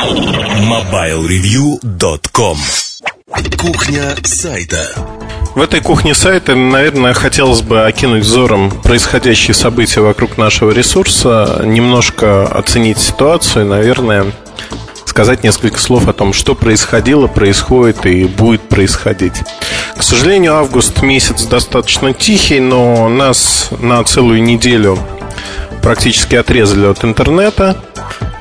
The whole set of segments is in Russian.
MobileReview.com Кухня сайта. В этой кухне сайта, наверное, хотелось бы окинуть взором происходящие события вокруг нашего ресурса, немножко оценить ситуацию, наверное, сказать несколько слов о том, что происходило, происходит и будет происходить. К сожалению, август месяц достаточно тихий, но нас на целую неделю практически отрезали от интернета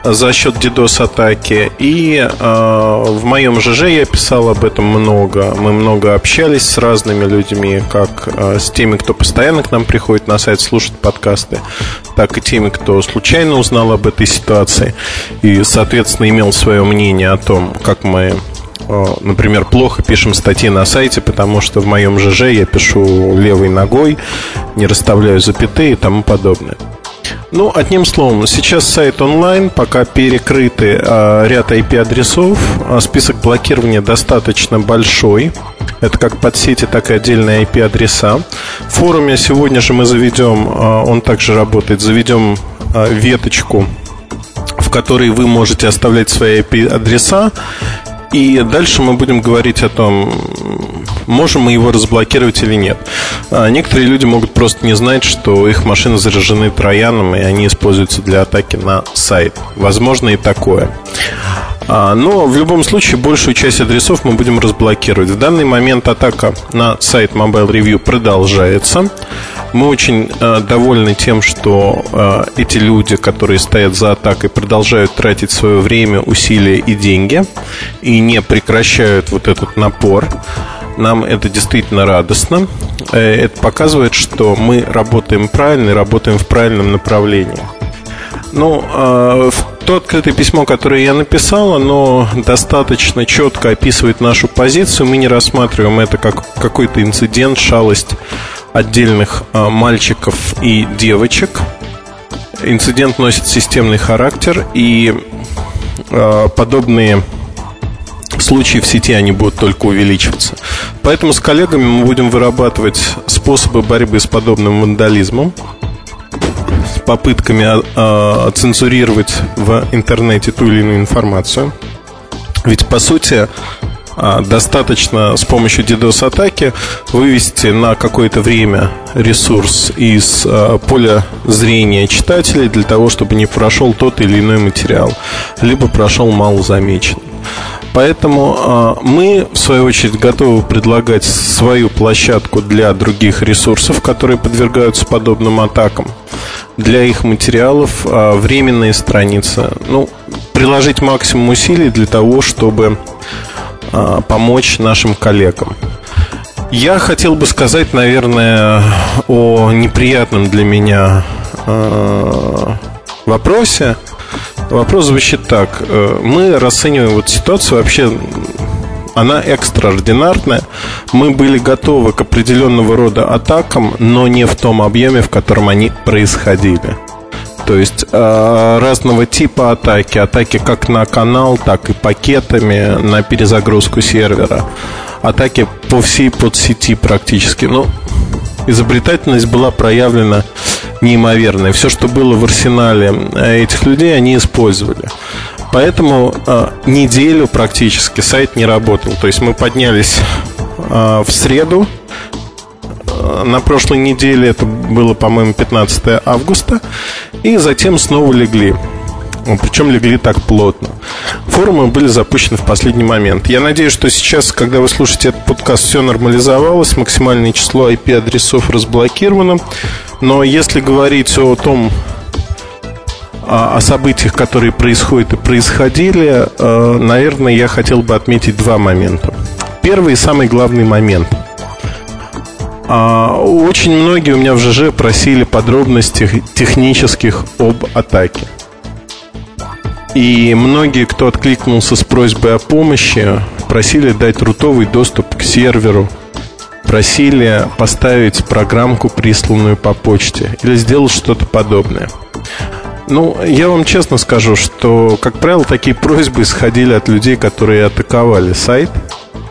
за счет DDoS-атаки. И э, в моем ЖЖ я писал об этом много. Мы много общались с разными людьми, как э, с теми, кто постоянно к нам приходит на сайт слушать подкасты, так и теми, кто случайно узнал об этой ситуации и, соответственно, имел свое мнение о том, как мы э, например, плохо пишем статьи на сайте, потому что в моем ЖЖ я пишу левой ногой, не расставляю запятые и тому подобное. Ну, одним словом, сейчас сайт онлайн, пока перекрыты э, ряд IP-адресов, а список блокирования достаточно большой. Это как под сети, так и отдельные IP-адреса. В форуме сегодня же мы заведем, э, он также работает, заведем э, веточку в которой вы можете оставлять свои IP-адреса и дальше мы будем говорить о том, можем мы его разблокировать или нет. А некоторые люди могут просто не знать, что их машины заражены трояном, и они используются для атаки на сайт. Возможно и такое. А, но в любом случае большую часть адресов мы будем разблокировать. В данный момент атака на сайт Mobile Review продолжается. Мы очень э, довольны тем, что э, эти люди, которые стоят за атакой, продолжают тратить свое время, усилия и деньги и не прекращают вот этот напор. Нам это действительно радостно. Э, это показывает, что мы работаем правильно и работаем в правильном направлении. Ну, э, то открытое письмо, которое я написал, оно достаточно четко описывает нашу позицию. Мы не рассматриваем это как какой-то инцидент, шалость отдельных э, мальчиков и девочек. Инцидент носит системный характер, и э, подобные случаи в сети они будут только увеличиваться. Поэтому с коллегами мы будем вырабатывать способы борьбы с подобным вандализмом попытками э, цензурировать в интернете ту или иную информацию. Ведь, по сути, э, достаточно с помощью DDoS-атаки вывести на какое-то время ресурс из поля зрения читателей для того, чтобы не прошел тот или иной материал, либо прошел малозамеченный. Поэтому э, мы, в свою очередь, готовы предлагать свою площадку для других ресурсов, которые подвергаются подобным атакам. Для их материалов э, временные страницы. Ну, приложить максимум усилий для того, чтобы э, помочь нашим коллегам. Я хотел бы сказать, наверное, о неприятном для меня вопросе, Вопрос звучит так. Э, мы расцениваем вот ситуацию вообще она экстраординарная. Мы были готовы к определенного рода атакам, но не в том объеме, в котором они происходили. То есть э, разного типа атаки, атаки как на канал, так и пакетами на перезагрузку сервера, атаки по всей подсети практически. Ну, изобретательность была проявлена неимоверная. Все, что было в арсенале э, этих людей, они использовали. Поэтому э, неделю практически сайт не работал. То есть мы поднялись э, в среду. Э, на прошлой неделе это было, по-моему, 15 августа. И затем снова легли. Причем легли так плотно. Форумы были запущены в последний момент. Я надеюсь, что сейчас, когда вы слушаете этот подкаст, все нормализовалось, максимальное число IP-адресов разблокировано. Но если говорить о том, о событиях, которые происходят и происходили, э, наверное, я хотел бы отметить два момента. Первый и самый главный момент. А, очень многие у меня в ЖЖ просили подробностей технических об атаке. И многие, кто откликнулся с просьбой о помощи, просили дать рутовый доступ к серверу, просили поставить программку, присланную по почте, или сделать что-то подобное. Ну, я вам честно скажу, что, как правило, такие просьбы исходили от людей, которые атаковали сайт,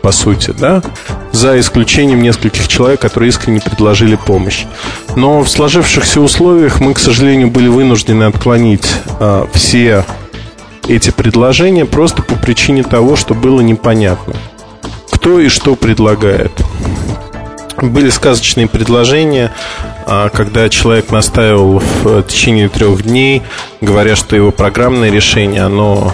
по сути, да, за исключением нескольких человек, которые искренне предложили помощь. Но в сложившихся условиях мы, к сожалению, были вынуждены отклонить э, все эти предложения просто по причине того, что было непонятно, кто и что предлагает. Были сказочные предложения, а, когда человек настаивал в течение трех дней, говоря, что его программное решение, оно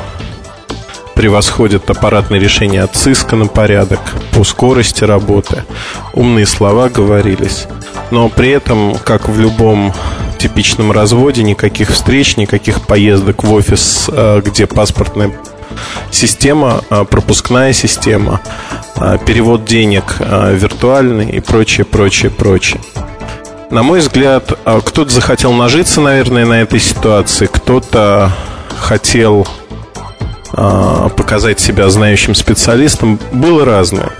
превосходит аппаратное решение от Cisco на порядок по скорости работы. Умные слова говорились. Но при этом, как в любом типичном разводе, никаких встреч, никаких поездок в офис, а, где паспортная система, а, пропускная система, а, перевод денег а, виртуальный и прочее, прочее, прочее. На мой взгляд, кто-то захотел нажиться, наверное, на этой ситуации, кто-то хотел показать себя знающим специалистом, было разное.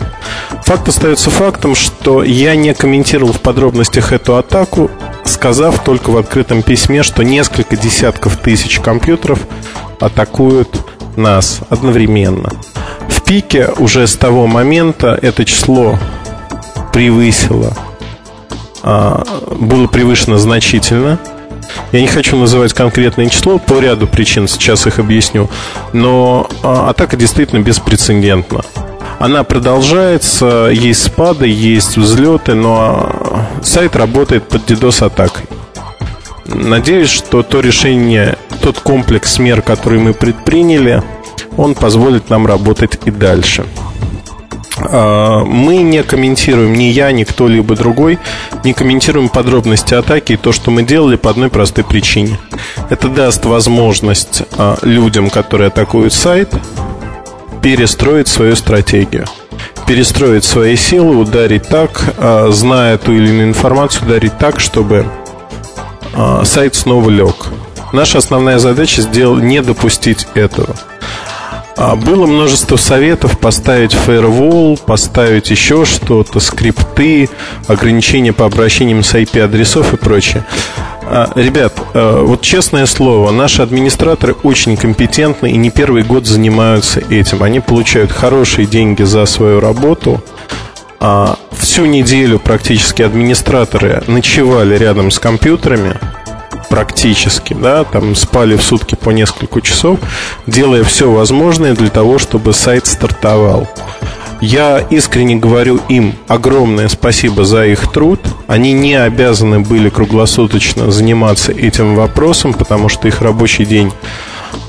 Факт остается фактом, что я не комментировал в подробностях эту атаку, сказав только в открытом письме, что несколько десятков тысяч компьютеров атакуют нас одновременно. В пике уже с того момента это число превысило, а, было превышено значительно. Я не хочу называть конкретное число по ряду причин, сейчас их объясню, но а, атака действительно беспрецедентна. Она продолжается, есть спады, есть взлеты, но сайт работает под DDoS атакой. Надеюсь, что то решение, тот комплекс мер, который мы предприняли, он позволит нам работать и дальше. А, мы не комментируем, ни я, ни кто-либо другой, не комментируем подробности атаки и то, что мы делали по одной простой причине. Это даст возможность а, людям, которые атакуют сайт, перестроить свою стратегию перестроить свои силы, ударить так, а, зная ту или иную информацию, ударить так, чтобы сайт снова лег. Наша основная задача сделать, не допустить этого. А, было множество советов поставить firewall, поставить еще что-то, скрипты, ограничения по обращениям с IP-адресов и прочее. А, ребят, вот честное слово, наши администраторы очень компетентны и не первый год занимаются этим. Они получают хорошие деньги за свою работу. А всю неделю практически администраторы ночевали рядом с компьютерами, практически, да, там спали в сутки по несколько часов, делая все возможное для того, чтобы сайт стартовал. Я искренне говорю им огромное спасибо за их труд. Они не обязаны были круглосуточно заниматься этим вопросом, потому что их рабочий день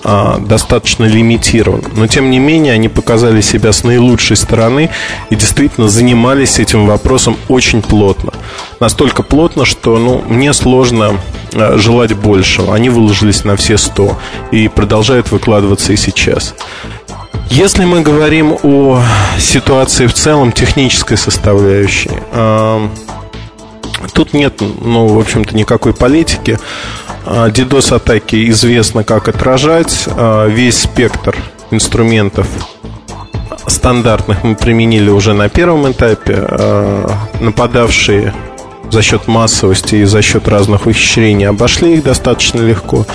а, достаточно лимитирован. Но тем не менее они показали себя с наилучшей стороны и действительно занимались этим вопросом очень плотно. Настолько плотно, что ну, мне сложно а, желать большего. Они выложились на все 100 и продолжают выкладываться и сейчас. Если мы говорим о ситуации в целом, технической составляющей, э, тут нет, ну, в общем-то, никакой политики. DDoS-атаки известно, как отражать. Весь спектр инструментов стандартных мы применили уже на первом этапе. Нападавшие за счет массовости и за счет разных ухищрений обошли их достаточно легко.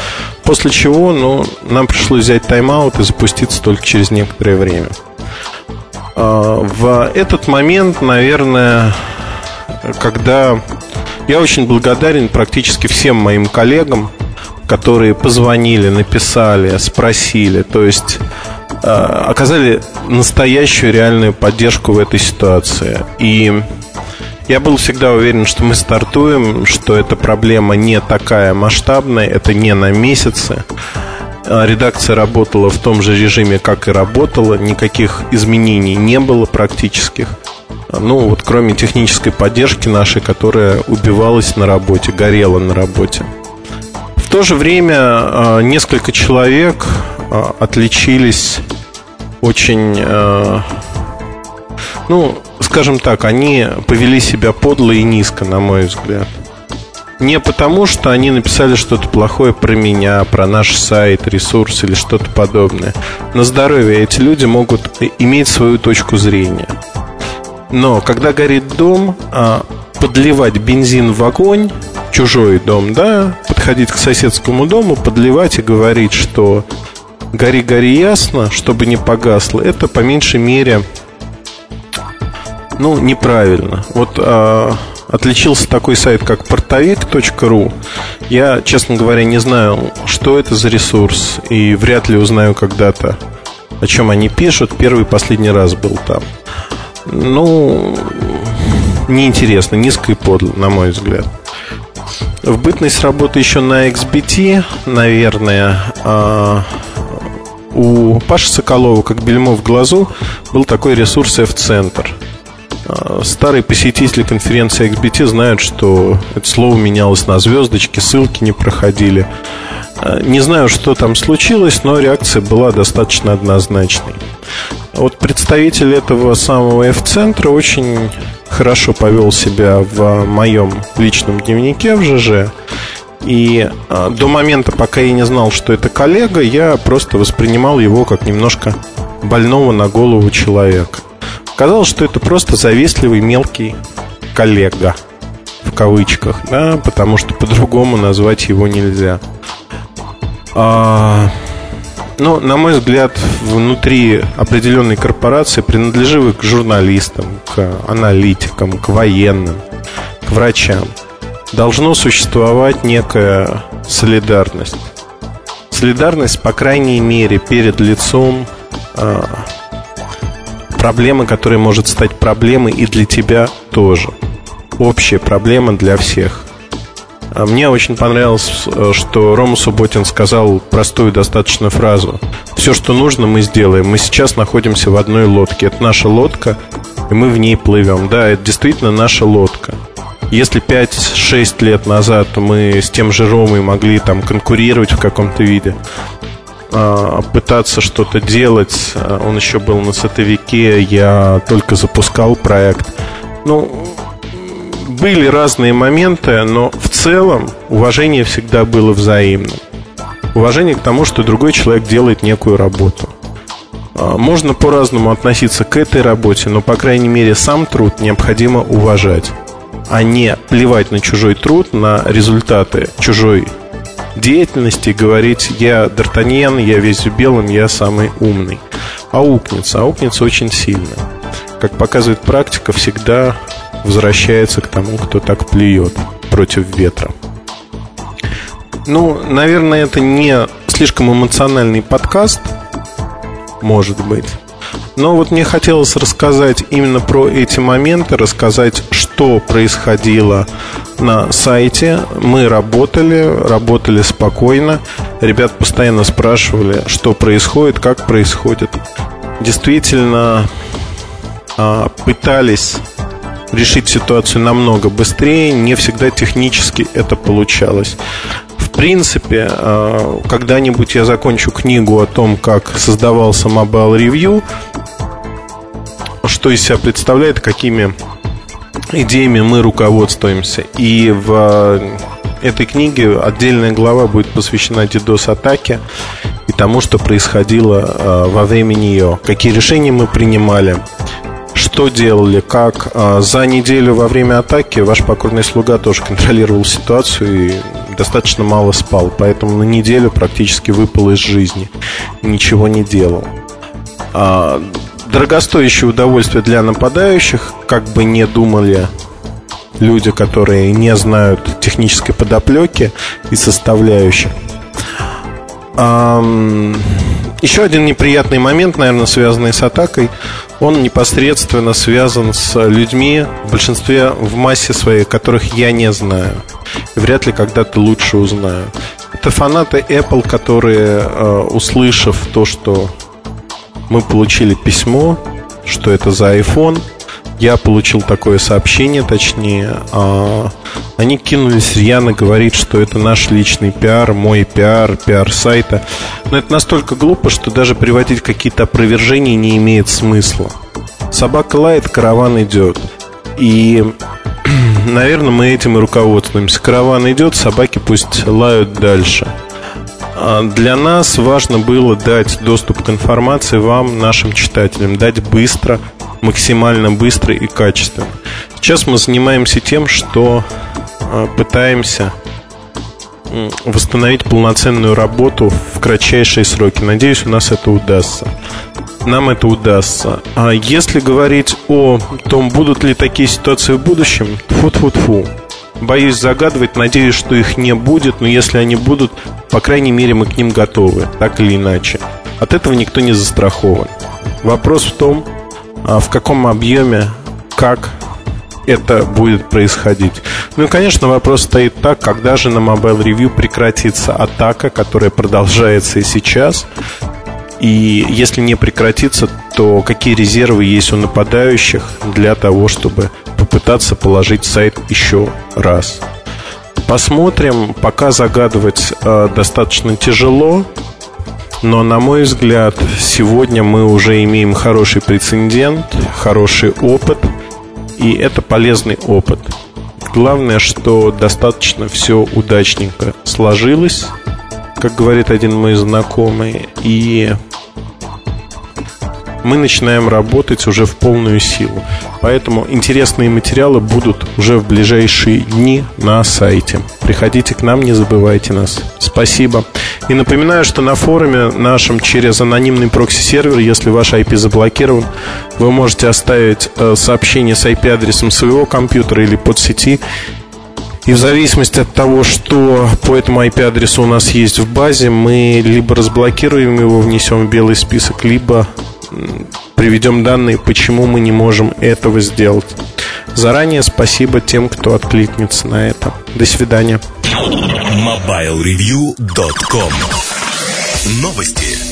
После чего ну, нам пришлось взять тайм-аут и запуститься только через некоторое время. В этот момент, наверное, когда я очень благодарен практически всем моим коллегам, которые позвонили, написали, спросили, то есть э, оказали настоящую реальную поддержку в этой ситуации. И я был всегда уверен, что мы стартуем, что эта проблема не такая масштабная, это не на месяцы. А редакция работала в том же режиме, как и работала, никаких изменений не было практических. Ну, вот кроме технической поддержки нашей, которая убивалась на работе, горела на работе. В то же время а, несколько человек а, отличились очень, а, ну, скажем так, они повели себя подло и низко, на мой взгляд. Не потому, что они написали что-то плохое про меня, про наш сайт, ресурс или что-то подобное. На здоровье эти люди могут иметь свою точку зрения. Но когда горит дом, а, подливать бензин в огонь, чужой дом, да, подходить к соседскому дому, подливать и говорить, что гори, гори ясно, чтобы не погасло, это по меньшей мере, ну, неправильно. Вот а, отличился такой сайт, как портовик.ру. Я, честно говоря, не знаю, что это за ресурс, и вряд ли узнаю когда-то, о чем они пишут. Первый последний раз был там. Ну, неинтересно, низко и подло, на мой взгляд. В бытность работы еще на XBT, наверное, а, у Паши Соколова, как бельмо в глазу, был такой ресурс F-центр. А, старые посетители конференции XBT знают, что это слово менялось на звездочки, ссылки не проходили. А, не знаю, что там случилось, но реакция была достаточно однозначной. Вот представитель этого самого F-центра очень хорошо повел себя в моем личном дневнике в ЖЖ. И а, до момента, пока я не знал, что это коллега, я просто воспринимал его как немножко больного на голову человека. Казалось, что это просто завистливый мелкий коллега в кавычках, да, потому что по-другому назвать его нельзя. А, ну, на мой взгляд, внутри определенной корпорации, принадлеживой к журналистам, к аналитикам, к военным, к врачам, должно существовать некая солидарность. Солидарность, по крайней мере, перед лицом э, проблемы, которая может стать проблемой и для тебя тоже. Общая проблема для всех. А мне очень понравилось, э, что Рома Субботин сказал простую достаточно фразу. Все, что нужно, мы сделаем. Мы сейчас находимся в одной лодке. Это наша лодка, и мы в ней плывем. Да, это действительно наша лодка. Если 5-6 лет назад мы с тем же Ромой могли там конкурировать в каком-то виде, а, пытаться что-то делать, а, он еще был на сотовике, я только запускал проект. Ну, были разные моменты, но в целом уважение всегда было взаимным. Уважение к тому, что другой человек делает некую работу. А, можно по-разному относиться к этой работе, но, по крайней мере, сам труд необходимо уважать а не плевать на чужой труд, на результаты чужой деятельности, говорить «я Д'Артаньян, я весь в белом, я самый умный». Аукнется, аукнется очень сильно. Как показывает практика, всегда возвращается к тому, кто так плюет против ветра. Ну, наверное, это не слишком эмоциональный подкаст, может быть. Но вот мне хотелось рассказать именно про эти моменты, рассказать, что происходило на сайте. Мы работали, работали спокойно. Ребят постоянно спрашивали, что происходит, как происходит. Действительно, а, пытались решить ситуацию намного быстрее, не всегда технически это получалось. В принципе, а, когда-нибудь я закончу книгу о том, как создавался Mobile Review, что из себя представляет, какими идеями мы руководствуемся. И в э, этой книге отдельная глава будет посвящена DDoS-атаке и тому, что происходило э, во время нее, какие решения мы принимали, что делали, как. Э, за неделю во время атаки ваш покорный слуга тоже контролировал ситуацию и достаточно мало спал, поэтому на неделю практически выпал из жизни, ничего не делал. А, дорогостоящее удовольствие для нападающих, как бы не думали люди, которые не знают технической подоплеки и составляющих. Еще один неприятный момент, наверное, связанный с атакой, он непосредственно связан с людьми, в большинстве в массе своей, которых я не знаю. И вряд ли когда-то лучше узнаю. Это фанаты Apple, которые, э, услышав то, что мы получили письмо, что это за iPhone. Я получил такое сообщение, точнее. Они кинулись рьяно говорить, что это наш личный пиар, мой пиар, пиар сайта. Но это настолько глупо, что даже приводить какие-то опровержения не имеет смысла. Собака лает, караван идет. И, наверное, мы этим и руководствуемся. Караван идет, собаки пусть лают дальше. А, для нас важно было дать доступ к информации вам, нашим читателям, дать быстро, максимально быстро и качественно. Сейчас мы занимаемся тем, что пытаемся восстановить полноценную работу в кратчайшие сроки. Надеюсь, у нас это удастся. нам это удастся. А если говорить о том, будут ли такие ситуации в будущем, фу-фу-фу. Боюсь загадывать, надеюсь, что их не будет, но если они будут, по крайней мере, мы к ним готовы, так или иначе. От этого никто не застрахован. Вопрос в том, а в каком объеме, как это будет происходить. Ну и, конечно, вопрос стоит так, когда же на Mobile Review прекратится атака, которая продолжается и сейчас, и если не прекратится, то какие резервы есть у нападающих для того, чтобы попытаться положить сайт еще раз. Посмотрим, пока загадывать э, достаточно тяжело, но, на мой взгляд, сегодня мы уже имеем хороший прецедент, хороший опыт, и это полезный опыт. Главное, что достаточно все удачненько сложилось, как говорит один мой знакомый, и мы начинаем работать уже в полную силу. Поэтому интересные материалы будут уже в ближайшие дни на сайте. Приходите к нам, не забывайте нас. Спасибо. И напоминаю, что на форуме нашем через анонимный прокси-сервер, если ваш IP заблокирован, вы можете оставить э, сообщение с IP-адресом своего компьютера или под сети и в зависимости от того, что по этому IP-адресу у нас есть в базе, мы либо разблокируем его, внесем в белый список, либо приведем данные, почему мы не можем этого сделать. Заранее спасибо тем, кто откликнется на это. До свидания. MobileReview.com Новости.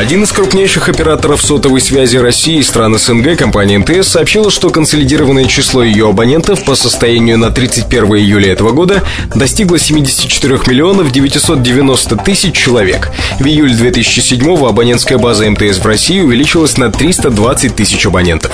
Один из крупнейших операторов сотовой связи России и стран СНГ, компания МТС, сообщила, что консолидированное число ее абонентов по состоянию на 31 июля этого года достигло 74 миллионов 990 тысяч человек. В июле 2007 абонентская база МТС в России увеличилась на 320 тысяч абонентов.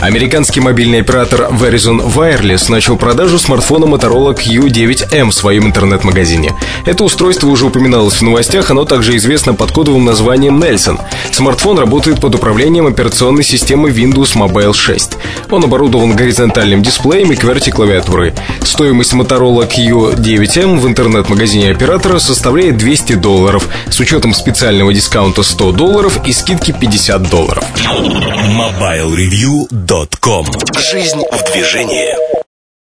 Американский мобильный оператор Verizon Wireless начал продажу смартфона Motorola Q9M в своем интернет-магазине. Это устройство уже упоминалось в новостях, оно также известно под кодовым названием Nelson. Смартфон работает под управлением операционной системы Windows Mobile 6. Он оборудован горизонтальным дисплеем и QWERTY-клавиатурой. Стоимость Motorola Q9M в интернет-магазине оператора составляет 200 долларов, с учетом специального дискаунта 100 долларов и скидки 50 долларов. Жизнь в движении.